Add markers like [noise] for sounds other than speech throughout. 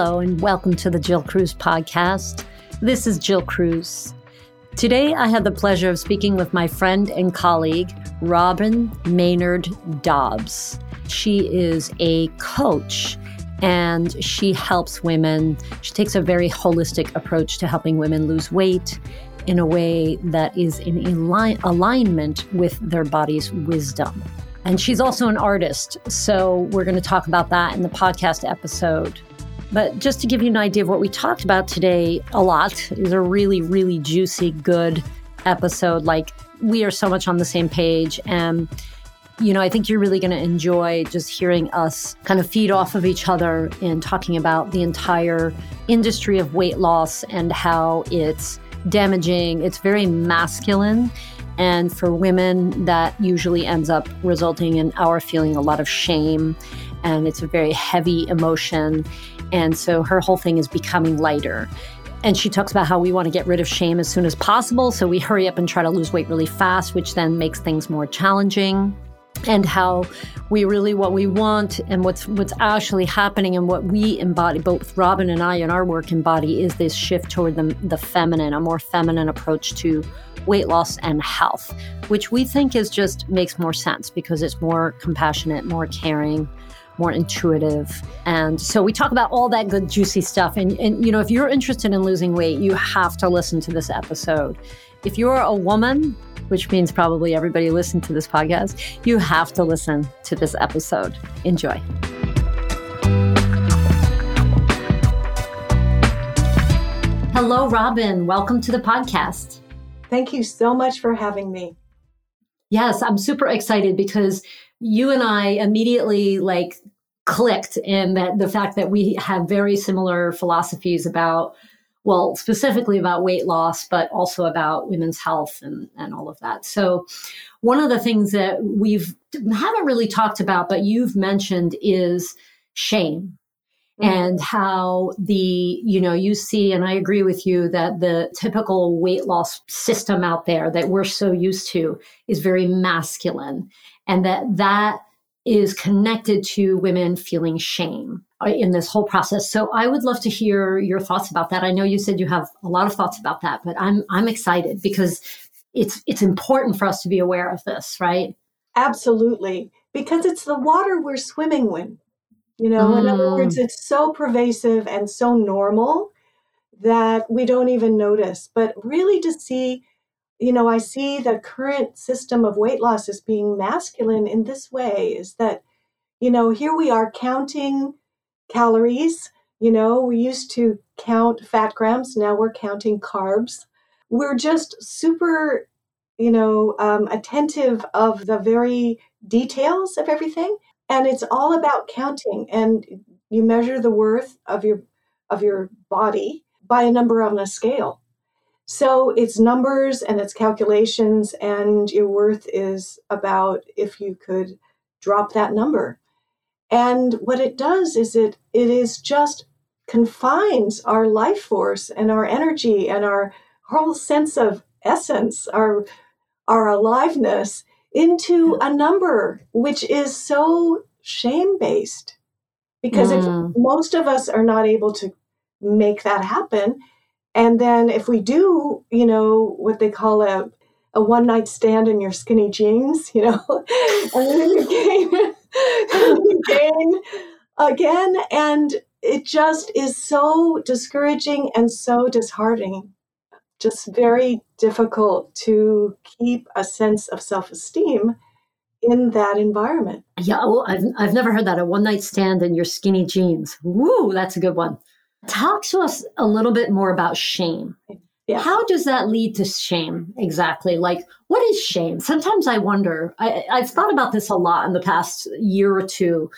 Hello, and welcome to the Jill Cruz podcast. This is Jill Cruz. Today, I had the pleasure of speaking with my friend and colleague, Robin Maynard Dobbs. She is a coach and she helps women. She takes a very holistic approach to helping women lose weight in a way that is in align- alignment with their body's wisdom. And she's also an artist. So we're going to talk about that in the podcast episode. But just to give you an idea of what we talked about today, a lot is a really, really juicy, good episode. Like we are so much on the same page. And, you know, I think you're really going to enjoy just hearing us kind of feed off of each other in talking about the entire industry of weight loss and how it's damaging. It's very masculine. And for women, that usually ends up resulting in our feeling a lot of shame. And it's a very heavy emotion. And so her whole thing is becoming lighter. And she talks about how we want to get rid of shame as soon as possible. So we hurry up and try to lose weight really fast, which then makes things more challenging. And how we really what we want and what's what's actually happening and what we embody, both Robin and I in our work embody, is this shift toward the, the feminine, a more feminine approach to weight loss and health, which we think is just makes more sense because it's more compassionate, more caring, more intuitive. And so we talk about all that good, juicy stuff. And, and, you know, if you're interested in losing weight, you have to listen to this episode. If you're a woman, which means probably everybody listened to this podcast, you have to listen to this episode. Enjoy. Hello, Robin. Welcome to the podcast. Thank you so much for having me. Yes, I'm super excited because you and I immediately like clicked in that the fact that we have very similar philosophies about well specifically about weight loss but also about women's health and, and all of that so one of the things that we've haven't really talked about but you've mentioned is shame mm-hmm. and how the you know you see and i agree with you that the typical weight loss system out there that we're so used to is very masculine and that that is connected to women feeling shame uh, in this whole process. So I would love to hear your thoughts about that. I know you said you have a lot of thoughts about that, but I'm I'm excited because it's it's important for us to be aware of this, right? Absolutely. Because it's the water we're swimming in. You know, mm. in other words, mm. it's so pervasive and so normal that we don't even notice. But really to see you know, I see the current system of weight loss as being masculine in this way is that, you know, here we are counting calories. You know, we used to count fat grams, now we're counting carbs. We're just super, you know, um, attentive of the very details of everything. And it's all about counting. And you measure the worth of your of your body by a number on a scale. So it's numbers and it's calculations, and your worth is about if you could drop that number. And what it does is it it is just confines our life force and our energy and our whole sense of essence, our our aliveness into a number which is so shame based because mm. if most of us are not able to make that happen and then if we do, you know, what they call a a one night stand in your skinny jeans, you know, [laughs] and then you gain, [laughs] you gain again, and it just is so discouraging and so disheartening. Just very difficult to keep a sense of self esteem in that environment. Yeah, well, I've I've never heard that a one night stand in your skinny jeans. Woo, that's a good one. Talk to us a little bit more about shame. Yeah. How does that lead to shame exactly? Like, what is shame? Sometimes I wonder, I, I've thought about this a lot in the past year or two.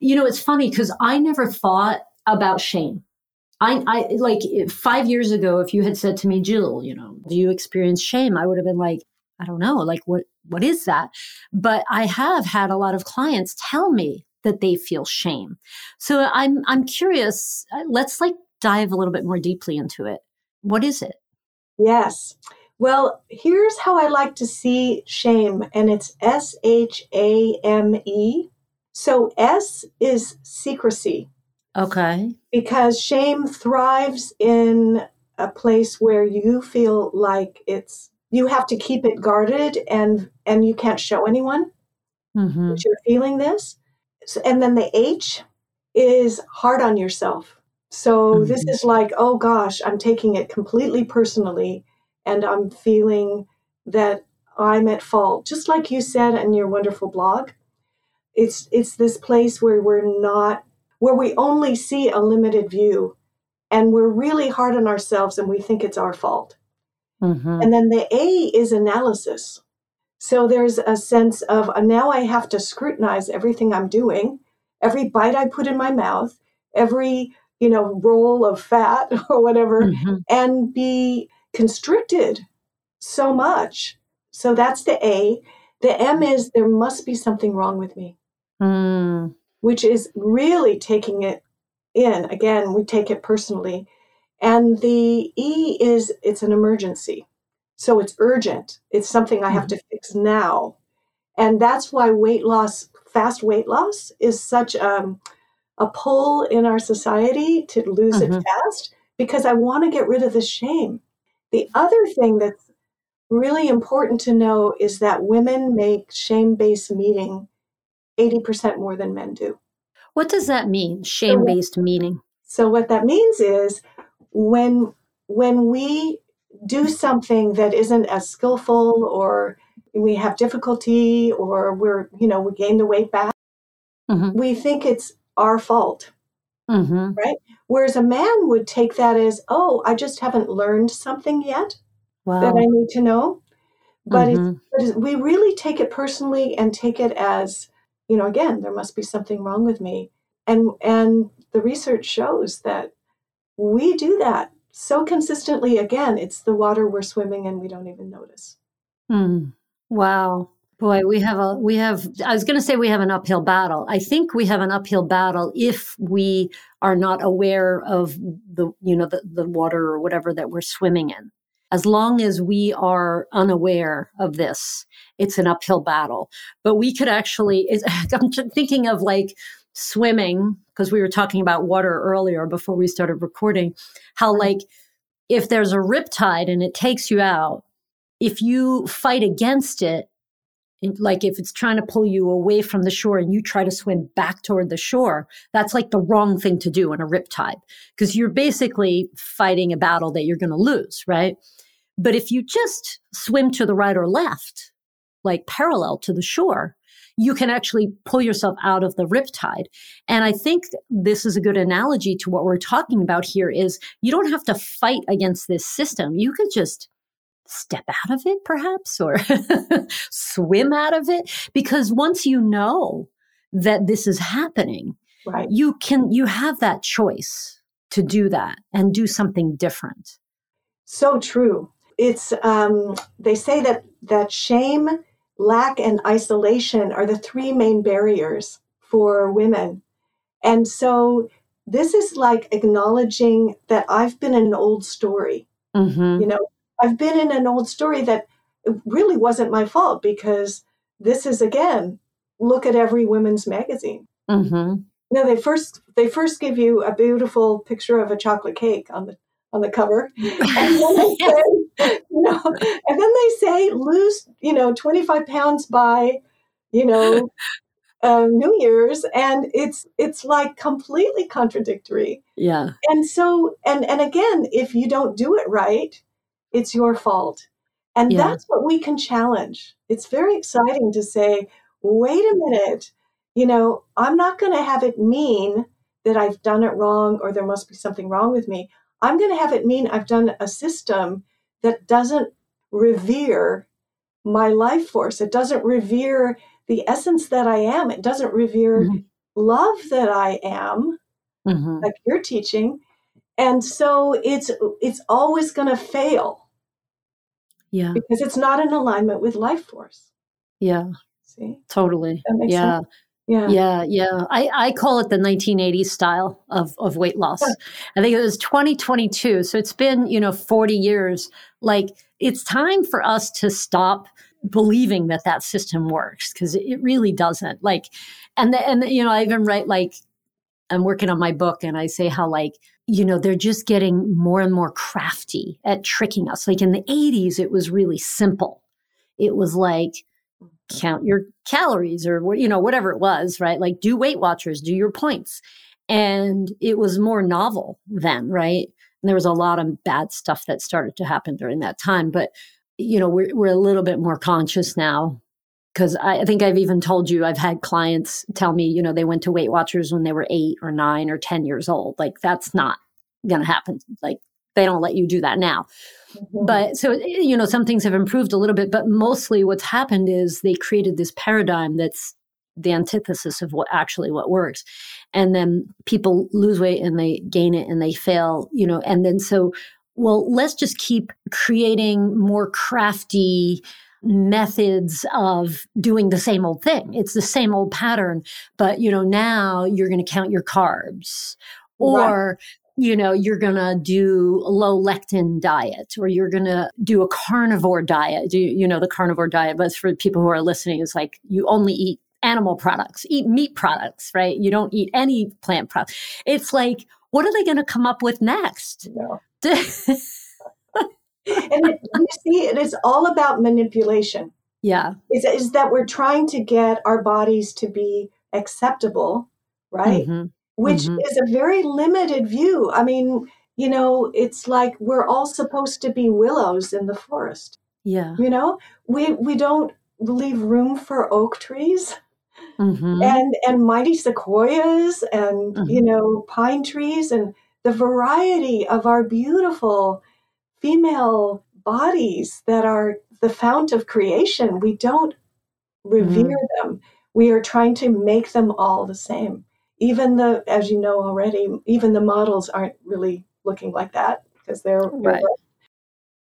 You know, it's funny because I never thought about shame. I, I like five years ago, if you had said to me, Jill, you know, do you experience shame? I would have been like, I don't know, like what what is that? But I have had a lot of clients tell me that they feel shame. So I'm I'm curious. Uh, let's like dive a little bit more deeply into it. What is it? Yes. Well, here's how I like to see shame, and it's S H A M E. So S is secrecy. Okay. Because shame thrives in a place where you feel like it's you have to keep it guarded and and you can't show anyone Mm-hmm. that you're feeling this. So, and then the H is hard on yourself. So this Mhm. is like, oh gosh, I'm taking it completely personally and I'm feeling that I'm at fault. Just like you said in your wonderful blog. It's it's this place where we're not where we only see a limited view and we're really hard on ourselves and we think it's our fault. Mm-hmm. And then the A is analysis. So there's a sense of uh, now I have to scrutinize everything I'm doing, every bite I put in my mouth, every, you know, roll of fat [laughs] or whatever, Mhm. and be constricted so much. So that's the A. The M is there must be something wrong with me, Mm. which is really taking it in. Again, we take it personally. And the E is it's an emergency. So it's urgent. It's something I have to fix now. And that's why weight loss, fast weight loss, is such um, a pull in our society to lose it Mhm. fast because I want to get rid of the shame. The other thing that's really important to know is that women make shame based meeting 80% more than men do. What does that mean? Shame based meaning. So what that means is when when we do something that isn't as skillful or we have difficulty or we're you know we gain the weight back Mhm. we think it's our fault Mm-hmm. whereas a man would take that as oh i just haven't learned something yet Wow. that i need to know but, it's, Mhm. but it's, we really take it personally and take it as you know again there must be something wrong with me and and the research shows that we do that so consistently again it's the water we're swimming in we don't even notice Mm. Wow. Boy, we have a we have I was going to say we have an uphill battle. I think we have an uphill battle if we are not aware of the you know the, the water or whatever that we're swimming in. As long as we are unaware of this, it's an uphill battle. But we could actually [laughs] I'm thinking of like swimming because we were talking about water earlier before we started recording how mm-hmm. like if there's a rip tide and it takes you out if you fight against it, it- like if it's trying to pull you away from the shore and you try to swim back toward the shore, that's like the wrong thing to do in a rip tide because you're basically fighting a battle that you're going to lose, right? But if you just swim to the right or left, like parallel to the shore, you can actually pull yourself out of the riptide. And I think this is a good analogy to what we're talking about here is you don't have to fight against this system. You could just step out of it perhaps or [laughs] swim out of it because once you know that this is happening right you can you have that choice to do that and do something different so true it's um, they say that that shame lack and isolation are the three main barriers for women and so this is like acknowledging that i've been in an old story mm-hmm. you know i've been in an old story that really wasn't my fault because this is again look at every women's magazine Mm-hmm. no they first they first give you a beautiful picture of a chocolate cake on the on the cover [laughs] and then they say, you know, and then they say lose you know 25 pounds by you know uh, new year's and it's it's like completely contradictory. Yeah. And so and and again if you don't do it right it's your fault. And Yeah. that's what we can challenge. It's very exciting to say wait a minute. You know i'm not going to have it mean that i've done it wrong or there must be something wrong with me. I'm going to have it mean i've done a system that doesn't revere my life force. It doesn't revere the essence that i am. It doesn't revere Mhm. love that i am mm-hmm. like you're teaching. And so it's it's always going to fail yeah. because it's not in alignment with life force. Yeah. See? Totally. That makes yeah. sense? Yeah Yeah, yeah. I, I call it the 1980s style of, of weight loss. I think it was 2022. So it's been, you know, 40 years. Like it's time for us to stop believing that that system works because it really doesn't. Like, and, the, and, the, you know, I even write like, I'm working on my book and I say how like, you know, they're just getting more and more crafty at tricking us. Like in the 80s, it was really simple. It was like, count your calories or you know whatever it was right? Like do weight watchers do your points. And it was more novel then right? And there was a lot of bad stuff that started to happen during that time but you know we're, we're a little bit more conscious now. Because I, I think i've even told you i've had clients tell me you know they went to weight watchers when they were eight or nine or ten years old. Like that's not gonna happen. Like they don't let you do that now Mm-hmm. But so, you know, some things have improved a little bit, but mostly what's happened is they created this paradigm that's the antithesis of what actually what works. And then people lose weight and they gain it and they fail, you know, and then so, well, let's just keep creating more crafty, methods of doing the same old thing. It's the same old pattern, but you know, now you're going to count your carbs or you know, you're going to do a low lectin diet or you're going to do a carnivore diet. Do you know the carnivore diet? But for people who are listening, it's like you only eat animal products, eat meat products, right? You don't eat any plant products. It's like, what are they going to come up with next? Yeah. [laughs] and it, you see, it is all about manipulation. Yeah. Is, is that we're trying to get our bodies to be acceptable, right? Mm-hmm which mm-hmm. is a very limited view. I mean, you know, it's like we're all supposed to be willows in the forest. Yeah. You know, we we don't leave room for oak trees. Mm-hmm. And and mighty sequoias and mm-hmm. you know pine trees and the variety of our beautiful female bodies that are the fount of creation we don't revere mm-hmm. them we are trying to make them all the same even the, as you know already, even the models aren't really looking like that because they're right.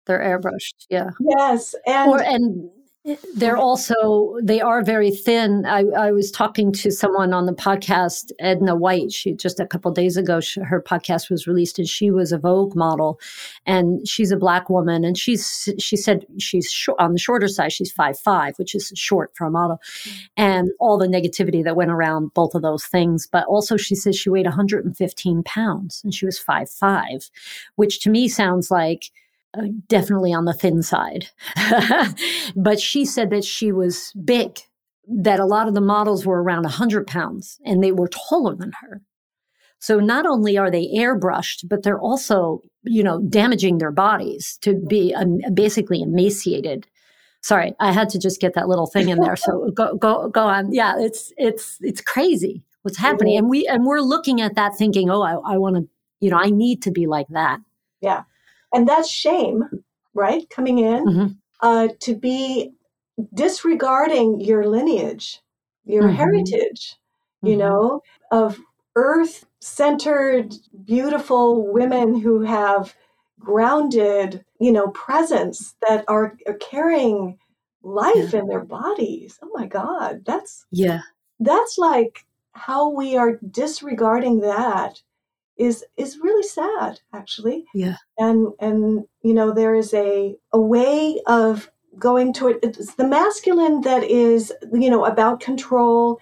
They're airbrushed, yeah. Yes, and or, and they're mm-hmm. also they are very thin. I, I was talking to someone on the podcast edna white. She just a couple days ago she, her podcast was released and she was a vogue model. And she's a black woman and she's she said she's sh- on the shorter side she's five five which is short for a model. Mm-hmm. And all the negativity that went around both of those things. But also she says she weighed 115 pounds and she was five five which to me sounds like definitely on the thin side. [laughs] but she said that she was big, that a lot of the models were around 100 pounds and they were taller than her. So not only are they airbrushed, but they're also, you know, damaging their bodies to be um, basically emaciated. Sorry, I had to just get that little thing in there. So go go go on. Yeah, it's it's it's crazy what's happening, and we and we're looking at that thinking, oh, I, I want to, you know, I need to be like that. Yeah. And that's shame, right? Coming in mm-hmm. uh, to be disregarding your lineage, your mm-hmm. heritage, you mm-hmm. know, of earth centered, beautiful women who have grounded, you know, presence that are, are carrying life yeah. in their bodies. Oh my God. That's, yeah. That's like how we are disregarding that is is really sad actually. Yeah. And and you know there is a a way of going toward it's the masculine that is you know about control.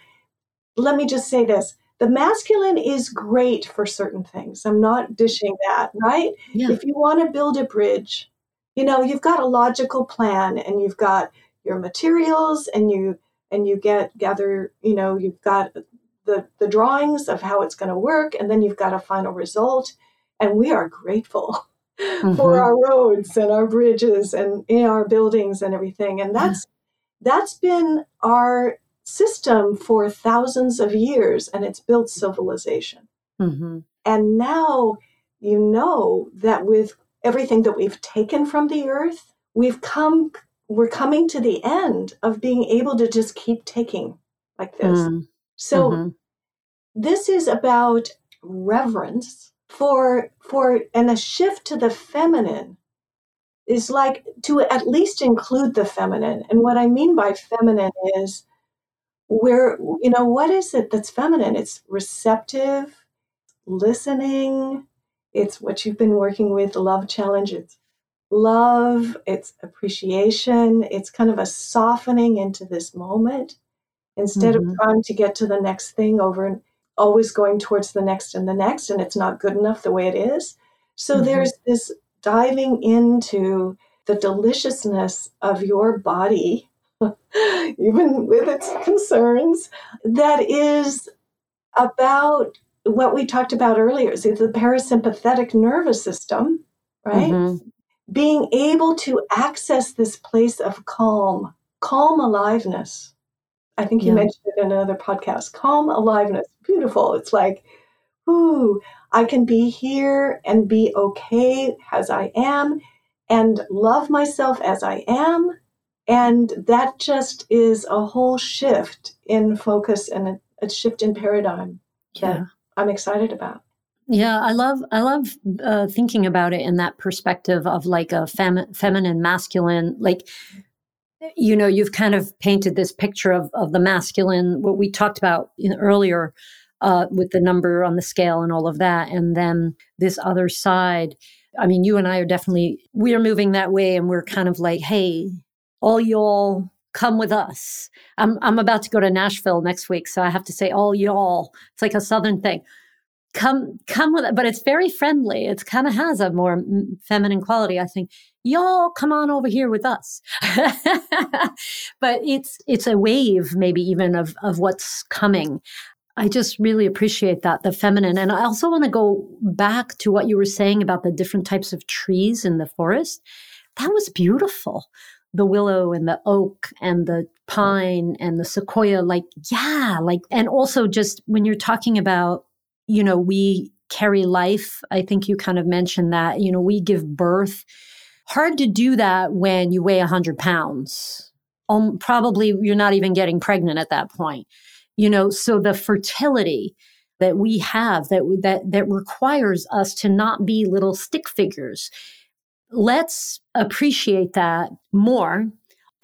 Let me just say this. The masculine is great for certain things. I'm not dishing that right? Yeah. if you want to build a bridge you know you've got a logical plan and you've got your materials and you and you get gather you know you've got the, the drawings of how it's going to work, and then you've got a final result. And we are grateful [laughs] mm-hmm. for our roads and our bridges and in our buildings and everything. And that's yeah. that's been our system for thousands of years, and it's built civilization. Mm-hmm. And now you know that with everything that we've taken from the earth, we've come we're coming to the end of being able to just keep taking like this. Mm. So mm-hmm. This is about reverence for for and a shift to the feminine is like to at least include the feminine. And what I mean by feminine is where you know what is it that's feminine? It's receptive, listening, it's what you've been working with, love challenge, it's love, it's appreciation, it's kind of a softening into this moment instead mm-hmm. of trying to get to the next thing over and always going towards the next and the next, and it's not good enough the way it is. So mm-hmm. there's this diving into the deliciousness of your body, [laughs] even with its concerns, that is about what we talked about earlier is the parasympathetic nervous system, right? Mm-hmm. Being able to access this place of calm, calm aliveness. I think you yeah. mentioned it in another podcast. Calm aliveness, beautiful. It's like, ooh, I can be here and be okay as I am and love myself as I am. And that just is a whole shift in focus and a, a shift in paradigm yeah. I'm excited about. Yeah, I love I love uh, thinking about it in that perspective of like a fem- feminine, masculine. Like, you know, you've kind of painted this picture of of the masculine, what we talked about in, earlier, uh, with the number on the scale and all of that, and then this other side. I mean, you and I are definitely we are moving that way, and we're kind of like, hey, all y'all come with us. I'm I'm about to go to Nashville next week, so I have to say all y'all. It's like a southern thing. Come come with it, but it's very friendly. It kind of has a more feminine quality, I think. Y'all come on over here with us. [laughs] but it's it's a wave maybe even of of what's coming. I just really appreciate that, the feminine. And I also want to go back to what you were saying about the different types of trees in the forest. That was beautiful the willow and the oak and the pine and the sequoia like yeah like and also just when you're talking about you know we carry life. I think you kind of mentioned that you know we give birth. Hard to do that when you weigh 100 pounds. Um, probably you're not even getting pregnant at that point. You know so the fertility that we have that that that requires us to not be little stick figures. Let's appreciate that more.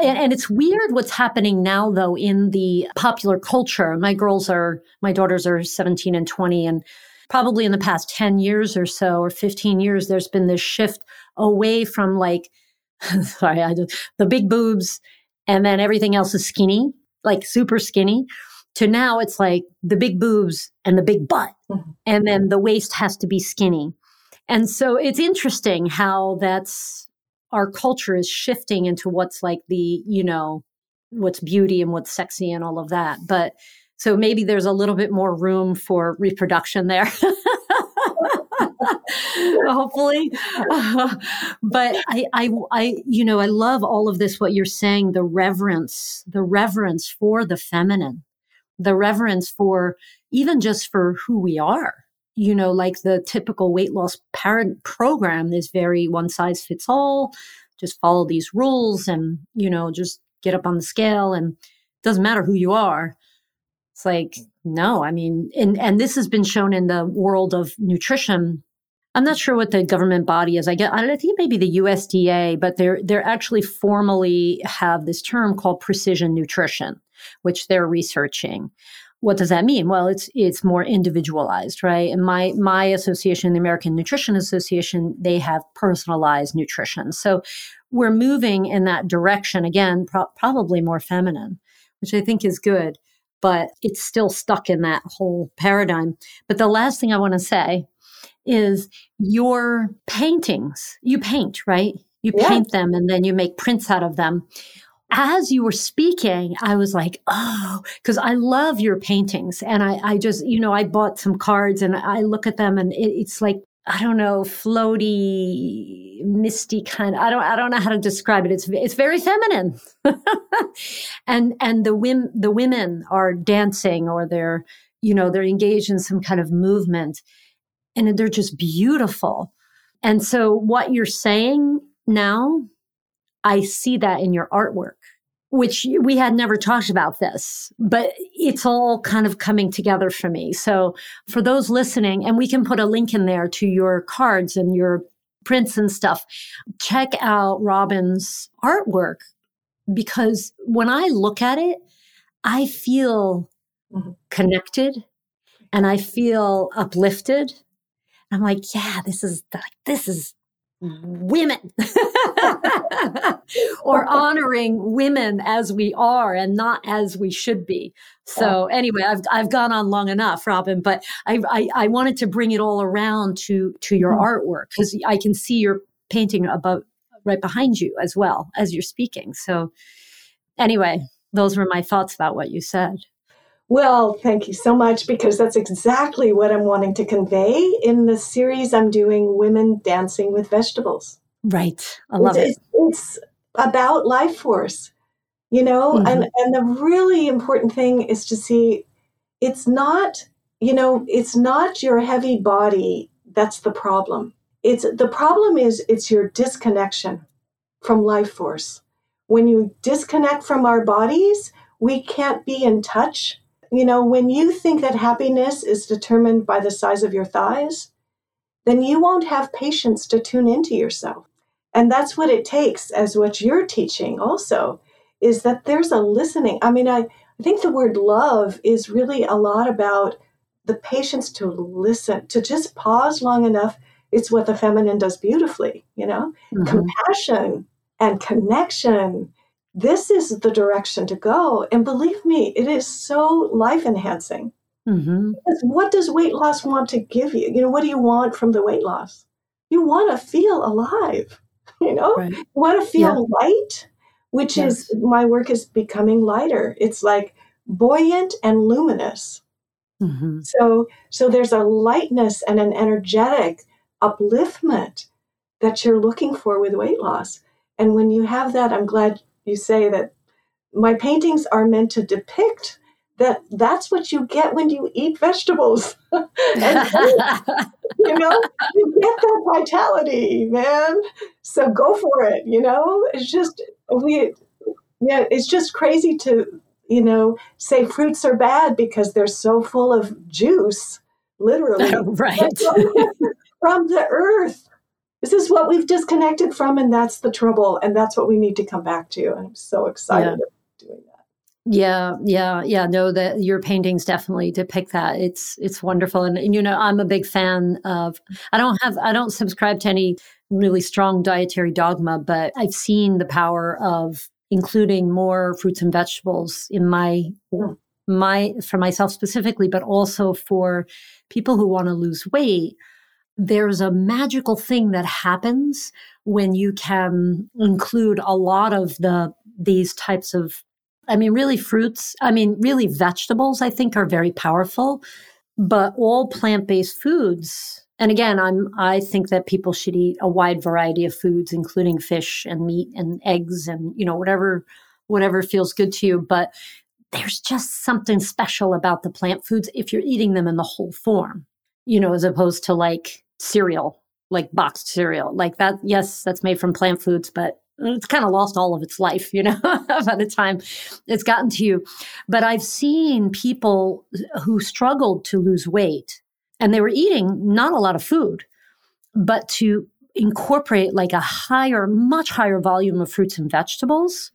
And, and, it's weird what's happening now, though, in the popular culture. My girls are, my daughters are 17 and 20. And probably in the past 10 years or so, or 15 years, there's been this shift away from like, [laughs] sorry, I just, the big boobs and then everything else is skinny, like super skinny, to now it's like the big boobs and the big butt. Mm-hmm. And then the waist has to be skinny. And so it's interesting how that's our culture is shifting into what's like the, you know, what's beauty and what's sexy and all of that. But so maybe there's a little bit more room for reproduction there. [laughs] hopefully uh, [laughs] but I, I i you know i love all of this what you're saying the reverence the reverence for the feminine the reverence for even just for who we are you know, like the typical weight loss parent program is very one size fits all. Just follow these rules and, you know, just get up on the scale and it doesn't matter who you are. It's like, no, I mean, and, and this has been shown in the world of nutrition. I'm not sure what the government body is. I get, I think maybe the USDA, but they're, they're actually formally have this term called precision nutrition, which they're researching what does that mean? Well, it's it's more individualized, right? And my my association, the American Nutrition Association, they have personalized nutrition. So we're moving in that direction again, pro- probably more feminine, which I think is good, but it's still stuck in that whole paradigm. But the last thing I want to say is your paintings. You paint, right? You yeah. paint them and then you make prints out of them as you were speaking, I was like, oh, because I love your paintings. And I, I just, you know, I bought some cards and I look at them and it, it's like, I don't know, floaty, misty kind. Of, I don't, I don't know how to describe it. It's, it's very feminine, [laughs] and and the women, the women are dancing or they're, you know, they're engaged in some kind of movement, and they're just beautiful. And so, what you're saying now I see that in your artwork, which we had never talked about this, but it's all kind of coming together for me. So for those listening, and we can put a link in there to your cards and your prints and stuff, check out Robin's artwork because when I look at it, I feel mm-hmm. connected and I feel uplifted. I'm like, yeah, this is the, this is women. [laughs] [laughs] or honoring women as we are and not as we should be. So anyway, I've I've gone on long enough, Robin, but I I, I wanted to bring it all around to to your mm-hmm. artwork because I can see your painting above right behind you as well as you're speaking. So anyway, those were my thoughts about what you said. Well, thank you so much because that's exactly what I'm wanting to convey in the series I'm doing Women Dancing with Vegetables. Right. I love it's, it. It's about life force, you know, mm-hmm. and, and the really important thing is to see it's not, you know, it's not your heavy body that's the problem. It's the problem is it's your disconnection from life force. When you disconnect from our bodies, we can't be in touch you know, when you think that happiness is determined by the size of your thighs, then you won't have patience to tune into yourself. And that's what it takes, as what you're teaching also, is that there's a listening. I mean, I, I think the word love is really a lot about the patience to listen, to just pause long enough. It's what the feminine does beautifully, you know? Mm-hmm. Compassion and connection this is the direction to go. And believe me, it is so life enhancing. Mm-hmm. Because what does weight loss want to give you? You know, what do you want from the weight loss? You want to feel alive, you know, right. you want to feel yeah. light, which yes. is my work is becoming lighter. It's like buoyant and luminous. Mm-hmm. So, so there's a lightness and an energetic upliftment that you're looking for with weight loss. And when you have that, I'm glad you say that my paintings are meant to depict that that's what you get when you eat vegetables. [laughs] and, [laughs] you know, you get that vitality, man. So go for it, you know? It's just we yeah, it's just crazy to, you know, say fruits are bad because they're so full of juice, literally. [laughs] right. from the earth. This is what we've disconnected from, and that's the trouble. And that's what we need to come back to. And I'm so excited yeah. Yeah, yeah, yeah. No, that your paintings definitely depict that. It's it's wonderful, and, and you know I'm a big fan of. I don't have I don't subscribe to any really strong dietary dogma, but I've seen the power of including more fruits and vegetables in my my for myself specifically, but also for people who want to lose weight there's a magical thing that happens when you can include a lot of the these types of I mean really fruits, I mean really vegetables I think are very powerful, but all plant-based foods and again I'm I think that people should eat a wide variety of foods including fish and meat and eggs and you know whatever whatever feels good to you, but there's just something special about the plant foods if you're eating them in the whole form, you know, as opposed to like cereal, like boxed cereal. Like that, yes, that's made from plant foods, but it's kind of lost all of its life, you know, [laughs] by the time it's gotten to you. But I've seen people who struggled to lose weight and they were eating not a lot of food, but to incorporate like a higher, much higher volume of fruits and vegetables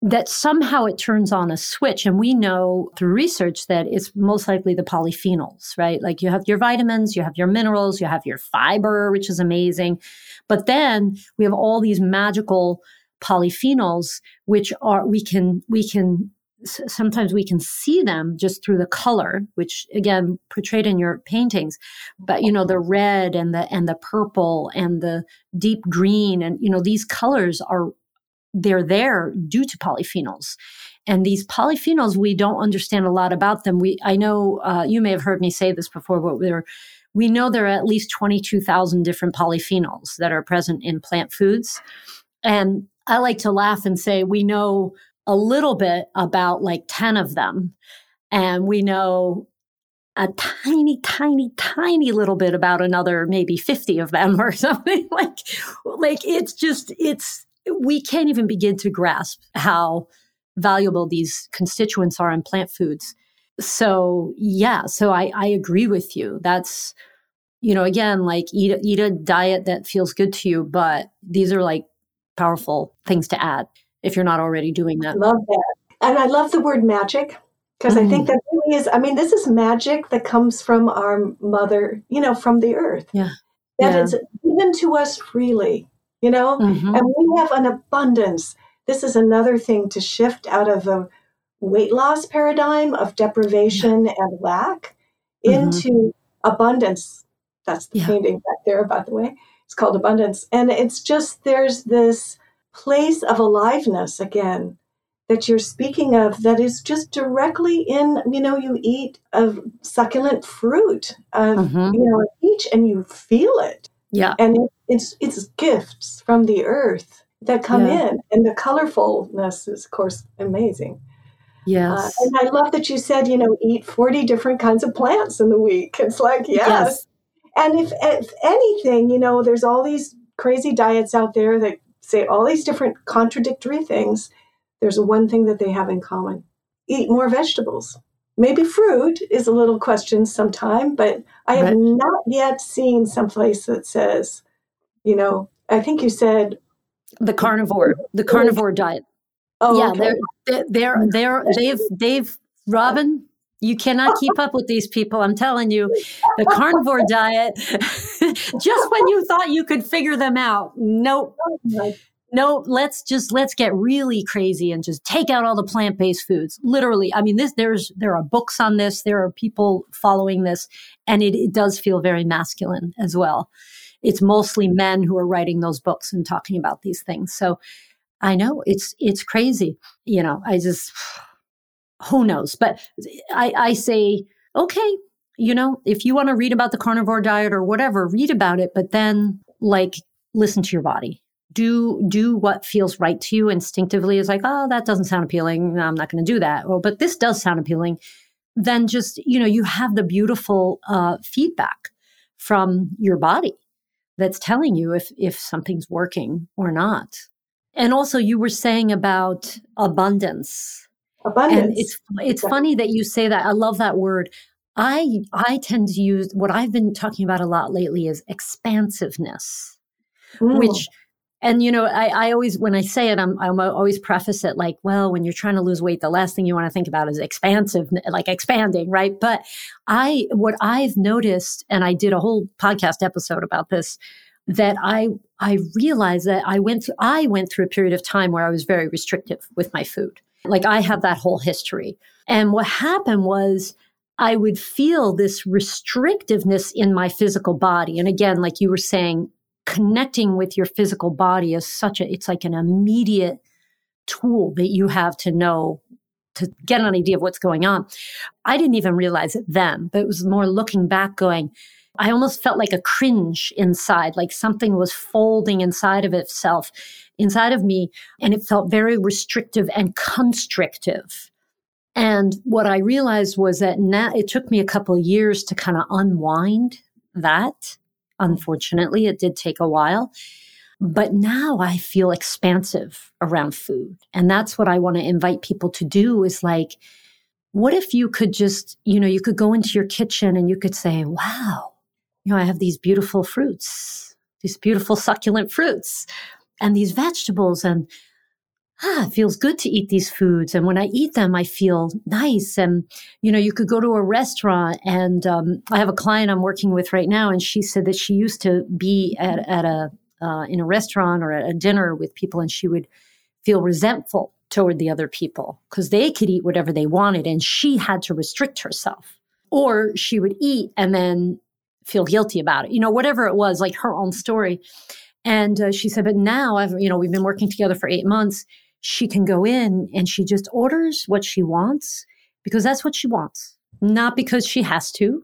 that somehow it turns on a switch. And we know through research that it's most likely the polyphenols, right? Like you have your vitamins, you have your minerals, you have your fiber, which is amazing. But then we have all these magical polyphenols, which are, we can, we can, sometimes we can see them just through the color, which again, portrayed in your paintings. But, you know, the red and the, and the purple and the deep green and, you know, these colors are they're there due to polyphenols. And these polyphenols, we don't understand a lot about them. We, I know uh, you may have heard me say this before, but we're, we know there are at least 22,000 different polyphenols that are present in plant foods. And I like to laugh and say we know a little bit about like 10 of them. And we know a tiny, tiny, tiny little bit about another maybe 50 of them [laughs] or something like, like it's just, it's, we can't even begin to grasp how valuable these constituents are in plant foods. So yeah, so I, I agree with you. That's you know, again, like eat eat a diet that feels good to you, but these are like powerful things to add if you're not already doing that. I love that. And I love the word magic because mm. I think mm. that really is I mean, this is magic that comes from our mother, you know, from the earth. Yeah. That yeah. is given to us freely you know? Mm-hmm. And we have an abundance. This is another thing to shift out of the weight loss paradigm of deprivation yeah. and lack mm-hmm. into abundance. That's the yeah. painting back there, by the way. It's called Abundance. And it's just there's this place of aliveness again that you're speaking of that is just directly in, you know, you eat a succulent fruit, of, mm-hmm. you know, each and you feel it. Yeah. And it's it's gifts from the earth that come yeah. in. And the colorfulness is of course amazing. Yes. Uh, and I love that you said, you know, eat 40 different kinds of plants in the week. [laughs] It's like, yes. yes. And if, if anything, you know, there's all these crazy diets out there that say all these different contradictory things. There's one thing that they have in common eat more vegetables. Maybe fruit is a little question sometime, but I have right. not yet seen someplace that says, you know, I think you said the carnivore, the carnivore diet. Oh, yeah, okay. they're they're they're they've they've Robin. You cannot keep up with these people. I'm telling you, the carnivore diet. [laughs] just when you thought you could figure them out, nope. No, let's just let's get really crazy and just take out all the plant-based foods. Literally, I mean, this there's there are books on this. There are people following this, and it, it does feel very masculine as well. It's mostly men who are writing those books and talking about these things. So I know it's it's crazy. You know, I just who knows. But I, I say, okay, you know, if you want to read about the carnivore diet or whatever, read about it, but then like listen to your body. Do do what feels right to you instinctively is like, oh, that doesn't sound appealing. I'm not going to do that. But this does sound appealing. Then just, you know, you have the beautiful uh, feedback from your body that's telling you if if something's working or not. And also, you were saying about abundance. Abundance. And it's it's yeah. funny that you say that. I love that word. I I tend to use what I've been talking about a lot lately is expansiveness, mm. which and you know I, I always when I say it I'm I'm always preface it like well when you're trying to lose weight the last thing you want to think about is expansive like expanding right but I what I've noticed and I did a whole podcast episode about this that I I realized that I went through I went through a period of time where I was very restrictive with my food. Like I have that whole history. And what happened was I would feel this restrictiveness in my physical body. And again, like you were saying, connecting with your physical body is such a it's like an immediate tool that you have to know to get an idea of what's going on. I didn't even realize it then, but it was more looking back going, I almost felt like a cringe inside, like something was folding inside of itself, inside of me. And it felt very restrictive and constrictive. And what I realized was that now it took me a couple years to kind of unwind that. Unfortunately, it did take a while. But now I feel expansive around food. And that's what I want to invite people to do is like, what if you could just, you know, you could go into your kitchen and you could say, wow, you know, I have these beautiful fruits, these beautiful succulent fruits and these vegetables and ah, it feels good to eat these foods. And when I eat them, I feel nice. And, you know, you could go to a restaurant and um, I have a client I'm working with right now, and she said that she used to be at, at a, uh, in a restaurant or at a dinner with people and she would feel resentful toward the other people because they could eat whatever they wanted and she had to restrict herself. Or she would eat and then feel guilty about it, you know, whatever it was, like her own story. And uh, she said, but now I've, you know, we've been working together for eight months. She can go in and she just orders what she wants because that's what she wants, not because she has to,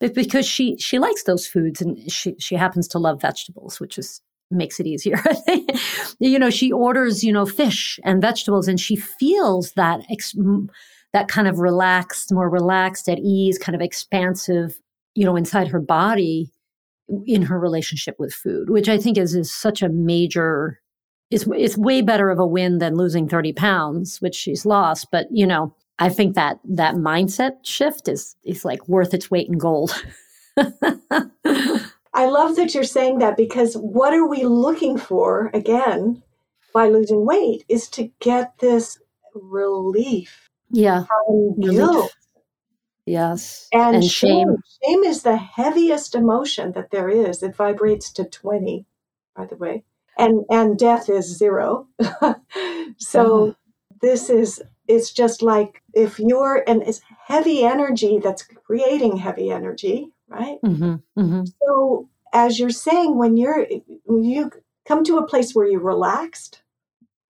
but because she she likes those foods and she she happens to love vegetables, which is makes it easier. [laughs] you know, she orders you know fish and vegetables, and she feels that ex- that kind of relaxed, more relaxed, at ease, kind of expansive you know, inside her body in her relationship with food, which I think is, is such a major, it's, it's way better of a win than losing 30 pounds, which she's lost. But, you know, I think that that mindset shift is, is like worth its weight in gold. [laughs] I love that you're saying that because what are we looking for again by losing weight is to get this relief yeah from guilt Yes. And, and shame. shame. Shame is the heaviest emotion that there is. It vibrates to 20, by the way. And and death is zero. [laughs] so this is it's just like if you're and it's heavy energy that's creating heavy energy, right? Mm-hmm. Mm-hmm. So as you're saying, when you're when you come to a place where you're relaxed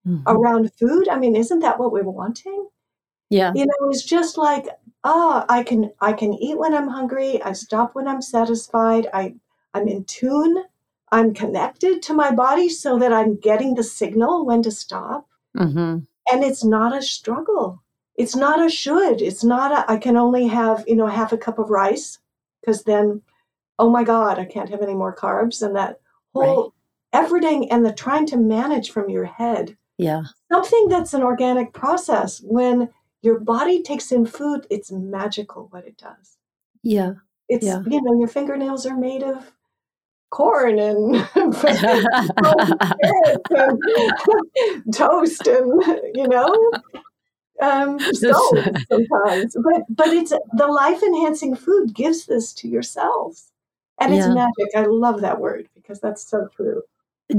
Mm-hmm. around food, I mean, isn't that what we're wanting? Yeah. You know, it's just like, ah, I can I can eat when I'm hungry. I stop when I'm satisfied. I I'm in tune. I'm connected to my body so that I'm getting the signal when to stop. Mm-hmm. And it's not a struggle. It's not a should. It's not a I can only have, you know, half a cup of rice because then oh my god, I can't have any more carbs and that whole everything and the trying to manage from your head Yeah. something that's an organic process when your body takes in food it's magical what it does Yeah. it's Yeah. you know your fingernails are made of corn and [laughs] and [laughs] toast and you know um sometimes. But but it's the life enhancing food gives this to yourselves and it's Yeah. magic. I love that word because that's so true.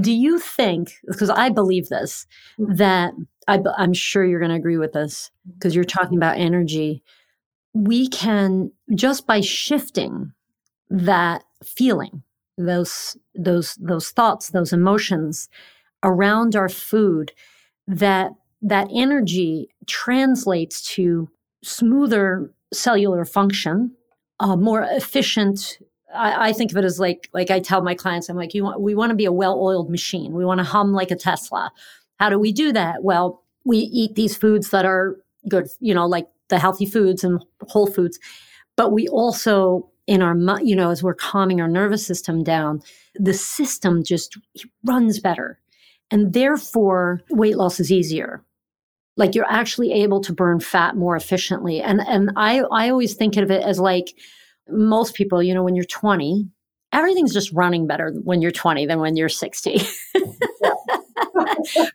Do you think, because I believe this, that I, I'm sure you're going to agree with this because you're talking about energy, we can just by shifting that feeling, those those those thoughts, those emotions around our food, that that energy translates to smoother cellular function, uh, more efficient I, I think of it as like like I tell my clients, I'm like, you want we want to be a well-oiled machine. We want to hum like a Tesla. How do we do that? Well, we eat these foods that are good, you know, like the healthy foods and whole foods. But we also in our you know, as we're calming our nervous system down, the system just runs better. And therefore weight loss is easier. Like you're actually able to burn fat more efficiently. And and I I always think of it as like most people, you know, when you're 20, everything's just running better when you're 20 than when you're 60. [laughs] [laughs]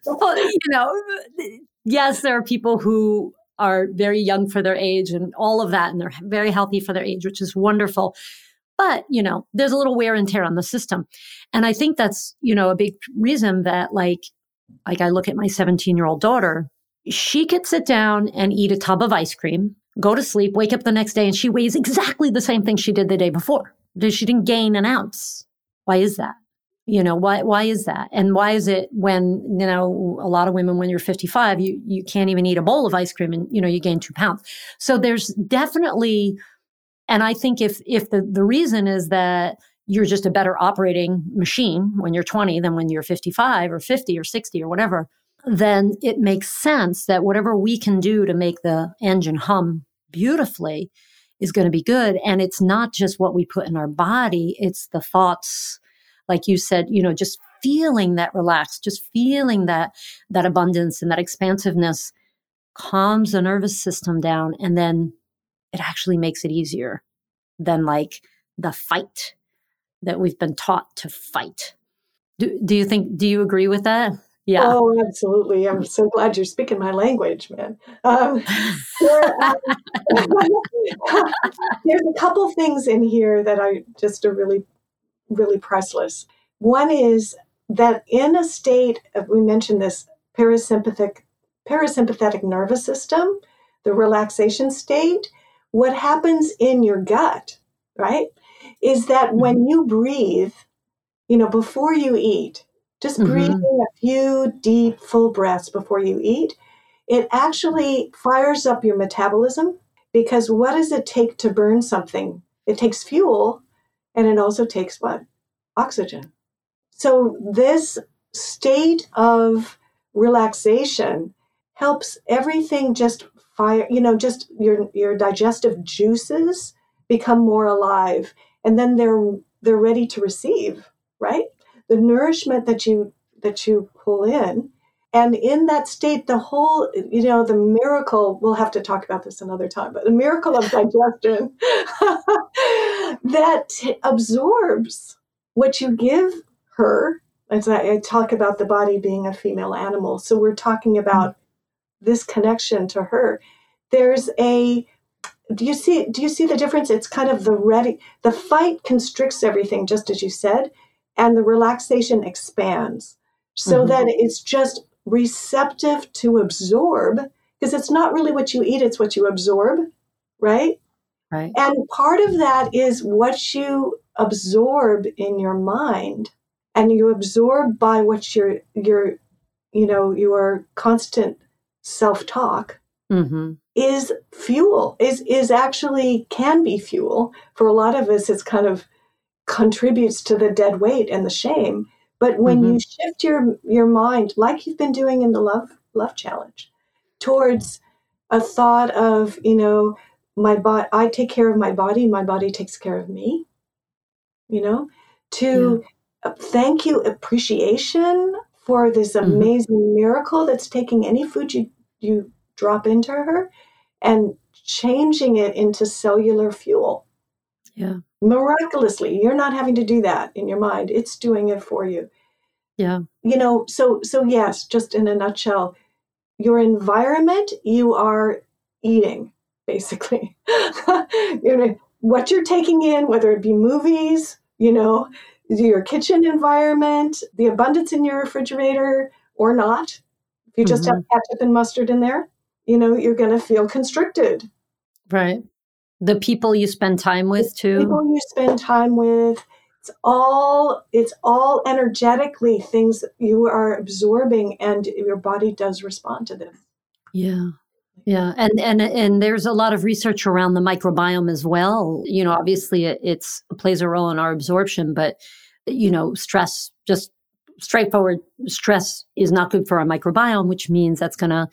well, you know, yes, there are people who are very young for their age and all of that, and they're very healthy for their age, which is wonderful. But, you know, there's a little wear and tear on the system. And I think that's, you know, a big reason that like, like I look at my 17 year old daughter, she could sit down and eat a tub of ice cream, go to sleep, wake up the next day, and she weighs exactly the same thing she did the day before. She didn't gain an ounce. Why is that? You know, why why is that? And why is it when, you know, a lot of women when you're 55, you you can't even eat a bowl of ice cream and you know you gain two pounds. So there's definitely and I think if if the, the reason is that you're just a better operating machine when you're 20 than when you're 55 or 50 or 60 or whatever, then it makes sense that whatever we can do to make the engine hum beautifully is going to be good. And it's not just what we put in our body, it's the thoughts, like you said, you know, just feeling that relaxed, just feeling that that abundance and that expansiveness calms the nervous system down and then it actually makes it easier than like the fight that we've been taught to fight. Do, do you think do you agree with that? Yeah. Oh, absolutely. I'm so glad you're speaking my language, man. Um, [laughs] there, um, [laughs] there's a couple things in here that I just are really, really priceless. One is that in a state of, we mentioned this parasympathetic, parasympathetic nervous system, the relaxation state, what happens in your gut, right, is that when you breathe, you know, before you eat, just Mhm. breathing a few deep, full breaths before you eat, it actually fires up your metabolism because what does it take to burn something? It takes fuel and it also takes what? Oxygen. So, this state of relaxation helps everything just fire, you know, just your, your digestive juices become more alive and then they're they're ready to receive, right? the nourishment that you that you pull in and in that state the whole you know the miracle we'll have to talk about this another time but the miracle of digestion [laughs] that absorbs what you give her as I, I talk about the body being a female animal so we're talking about this connection to her there's a do you see do you see the difference it's kind of the ready the fight constricts everything just as you said and the relaxation expands. so Mhm. that it's just receptive to absorb because it's not really what you eat, it's what you absorb, right? Right. And part of that is what you absorb in your mind and you absorb by what your your you know your constant self-talk hmm is fuel is is actually can be fuel for a lot of us it's kind of contributes to the dead weight and the shame but when you shift your your mind like you've been doing in the love love challenge towards a thought of you know my body i take care of my body my body takes care of me you know to uh, thank you appreciation for this Mhm. amazing miracle that's taking any food you you drop into her and changing it into cellular fuel Yeah. miraculously you're not having to do that in your mind it's doing it for you Yeah. you know so so yes just in a nutshell your environment you are eating basically [laughs] you know what you're taking in whether it be movies you know your kitchen environment the abundance in your refrigerator or not if you just have mm-hmm. ketchup and mustard in there you know you're going to feel constricted Right. The people you spend time with too. people you spend time with it's all it's all energetically things you are absorbing and your body does respond to them Yeah. Yeah, and and and there's a lot of research around the microbiome as well. You know, obviously it it's it plays a role in our absorption, but you know, stress just straightforward stress is not good for our microbiome, which means that's going to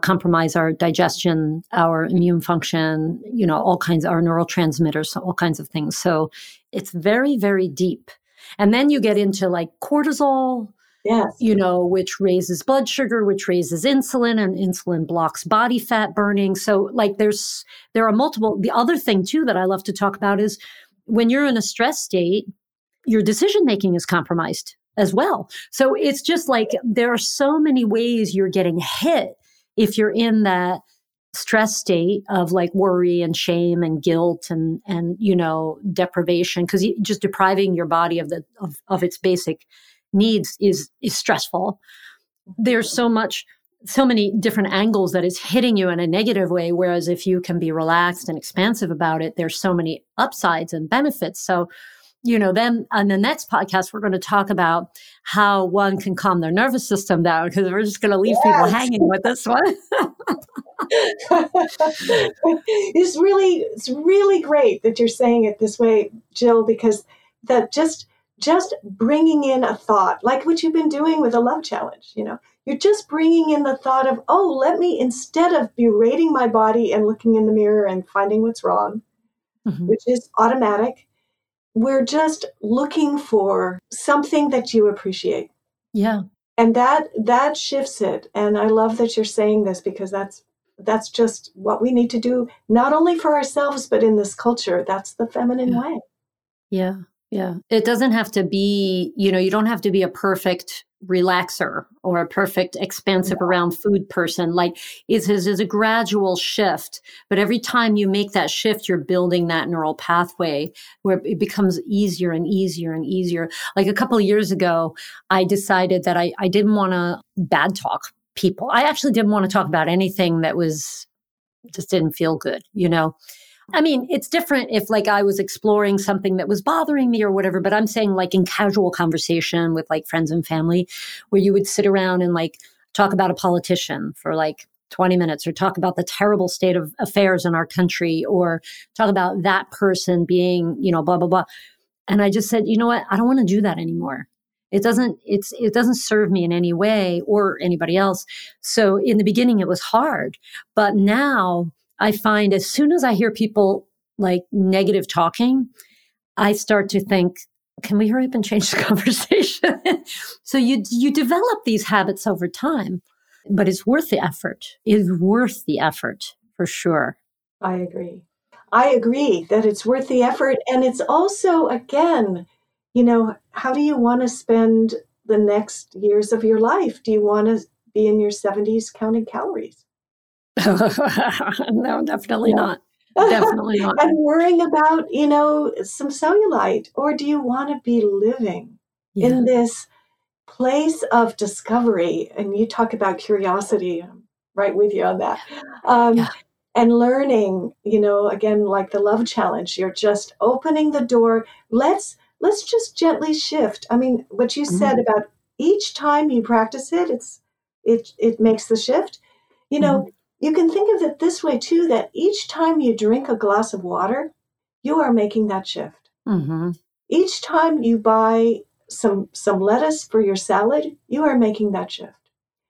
compromise our digestion, our immune function, you know, all kinds of our neurotransmitters, all kinds of things. So it's very very deep. And then you get into like cortisol, yes you know, which raises blood sugar, which raises insulin, and insulin blocks body fat burning. So, like, there's there are multiple. The other thing too that I love to talk about is when you're in a stress state, your decision making is compromised as well. So it's just like there are so many ways you're getting hit if you're in that stress state of like worry and shame and guilt and and you know deprivation because just depriving your body of the of, of its basic needs is is stressful. There's so much so many different angles that is hitting you in a negative way whereas if you can be relaxed and expansive about it there's so many upsides and benefits. So you know then on the next podcast we're going to talk about how one can calm their nervous system down because we're just going to leave people hanging with this one. [laughs] [laughs] It's really it's really great that you're saying it this way jill because that just just bringing in a thought like what you've been doing with a love challenge you know? You're just bringing in the thought of oh let me instead of berating my body and looking in the mirror and finding what's wrong Mhm. which is automatic we're just looking for something that you appreciate yeah and that that shifts it and i love that you're saying this because that's that's just what we need to do not only for ourselves but in this culture that's the feminine Yeah. way Yeah. Yeah. It doesn't have to be, you know, you don't have to be a perfect relaxer or a perfect expansive around food person. Like it's, it's, it's a gradual shift. But every time you make that shift, you're building that neural pathway where it becomes easier and easier and easier. Like a couple of years ago, I decided that I, I didn't want to bad talk people. I actually didn't want to talk about anything that was just didn't feel good, you know? I mean, it's different if like I was exploring something that was bothering me or whatever, but I'm saying like in casual conversation with like friends and family where you would sit around and like talk about a politician for like 20 minutes or talk about the terrible state of affairs in our country or talk about that person being, you know, blah, blah, blah. And I just said, you know what? I don't want to do that anymore. It doesn't, it's, it doesn't serve me in any way or anybody else. So in the beginning, it was hard, but now I find as soon as I hear people like negative talking, I start to think, can we hurry up and change the [laughs] conversation? so you you develop these habits over time, but it's worth the effort. It's worth the effort for sure. i agree i agree that it's worth the effort and it's also again you know how do you want to spend the next years of your life do you want to be in your 70s counting calories [laughs] no, definitely Yeah. not. Definitely [laughs] not. and worrying about you know some cellulite or do you want to be living Yeah. in this place of discovery, and you talk about curiosity, I'm right with you on that. Um, yeah. And learning, you know, again, like the love challenge, you're just opening the door. Let's let's just gently shift. I mean, what you mm-hmm. said about each time you practice it, it's it it makes the shift. You know, mm-hmm. You can think of it this way too: that each time you drink a glass of water, you are making that shift. Mm-hmm. Each time you buy some some lettuce for your salad, you are making that shift.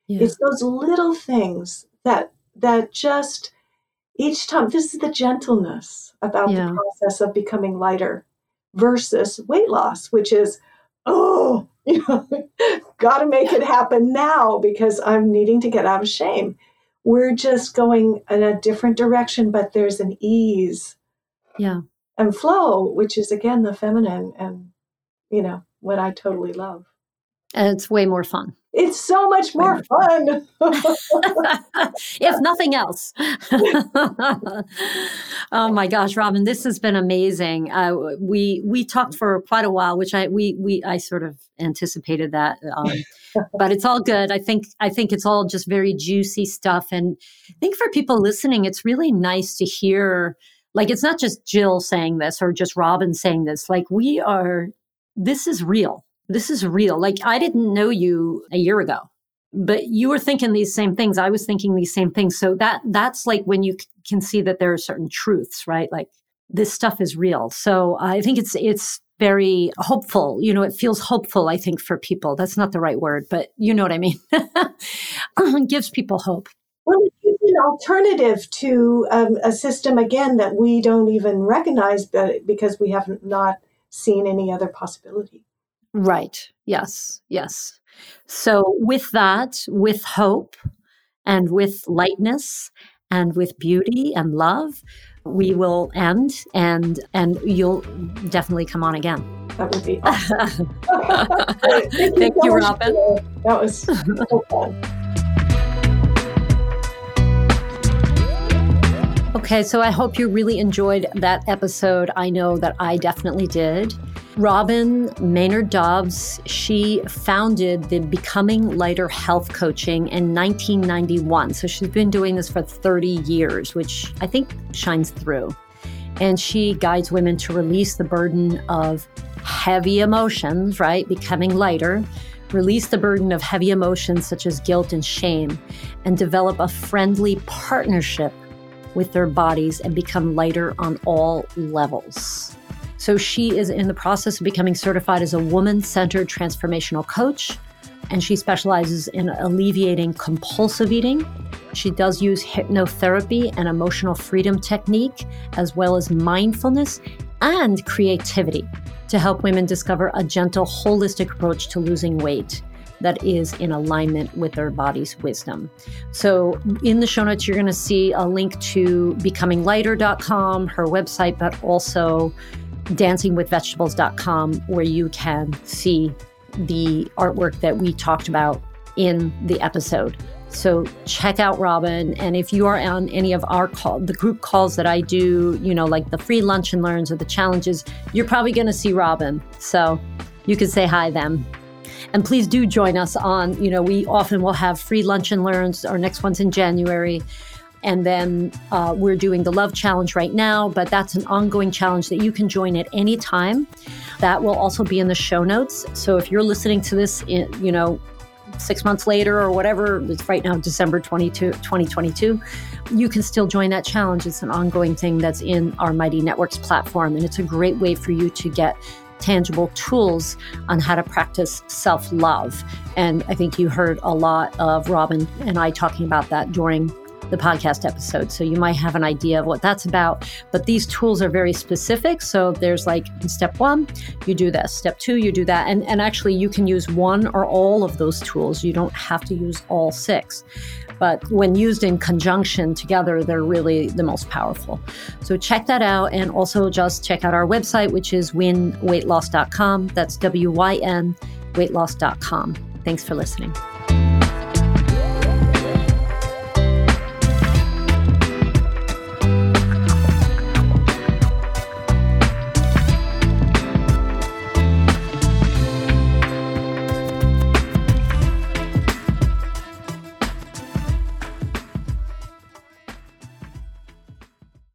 Yeah. It's those little things that that just each time this is the gentleness about yeah. the process of becoming lighter versus weight loss, which is, oh, [laughs] you know, gotta make it happen now because I'm needing to get out of shame. We're just going in a different direction, but there's an ease. Yeah. And flow, which is again the feminine and you know, what I totally love. And it's way more fun. It's so much more fun. [laughs] [laughs] if nothing else. [laughs] oh my gosh, Robin, this has been amazing. Uh, we we talked for quite a while, which I we we I sort of anticipated that, um, but it's all good. I think I think it's all just very juicy stuff, and I think for people listening, it's really nice to hear. Like it's not just Jill saying this or just Robin saying this. Like we are this is real. This is real. Like I didn't know you a year ago, but you were thinking these same things. I was thinking these same things. So that that's like when you can see that there are certain truths, right? Like this stuff is real. So I think it's it's very hopeful. You know, it feels hopeful, I think, for people. That's not the right word, but you know what I mean. it [laughs] gives people hope. Well, it gives an alternative to um, a system, again, that we don't even recognize because we have not seen any other possibility. Right. Yes. Yes. So, with that, with hope and with lightness and with beauty and love, we will end and and you'll definitely come on again. That would be [laughs] awesome. Thank, [laughs] Thank you, Robin. That was [laughs] so fun. Okay, so I hope you really enjoyed that episode. I know that I definitely did. Robin Maynard Dobbs, she founded the Becoming Lighter Health Coaching in 1991. So she's been doing this for 30 years, which I think shines through. And she guides women to release the burden of heavy emotions, right? Becoming lighter, release the burden of heavy emotions such as guilt and shame, and develop a friendly partnership with their bodies and become lighter on all levels. So she is in the process of becoming certified as a woman centered transformational coach, and she specializes in alleviating compulsive eating. She does use hypnotherapy and emotional freedom technique, as well as mindfulness and creativity to help women discover a gentle, holistic approach to losing weight that is in alignment with their body's wisdom. So, in the show notes, you're going to see a link to becominglighter.com, her website, but also dancingwithvegetables.com, where you can see the artwork that we talked about in the episode. So check out Robin. And if you are on any of our call, the group calls that I do, you know, like the free lunch and learns or the challenges, you're probably going to see Robin. So you can say hi then. And please do join us on, you know, we often will have free lunch and learns. Our next one's in January. And then uh, we're doing the Love Challenge right now, but that's an ongoing challenge that you can join at any time. That will also be in the show notes. So if you're listening to this, in, you know, six months later or whatever, it's right now, December 22, 2022, you can still join that challenge. It's an ongoing thing that's in our Mighty Networks platform. And it's a great way for you to get tangible tools on how to practice self love. And I think you heard a lot of Robin and I talking about that during the podcast episode. So you might have an idea of what that's about. But these tools are very specific. So there's like step one, you do this. Step two, you do that. And, and actually, you can use one or all of those tools. You don't have to use all six. But when used in conjunction together, they're really the most powerful. So check that out. And also just check out our website, which is wynweightloss.com. That's W Y N weightloss.com. Thanks for listening.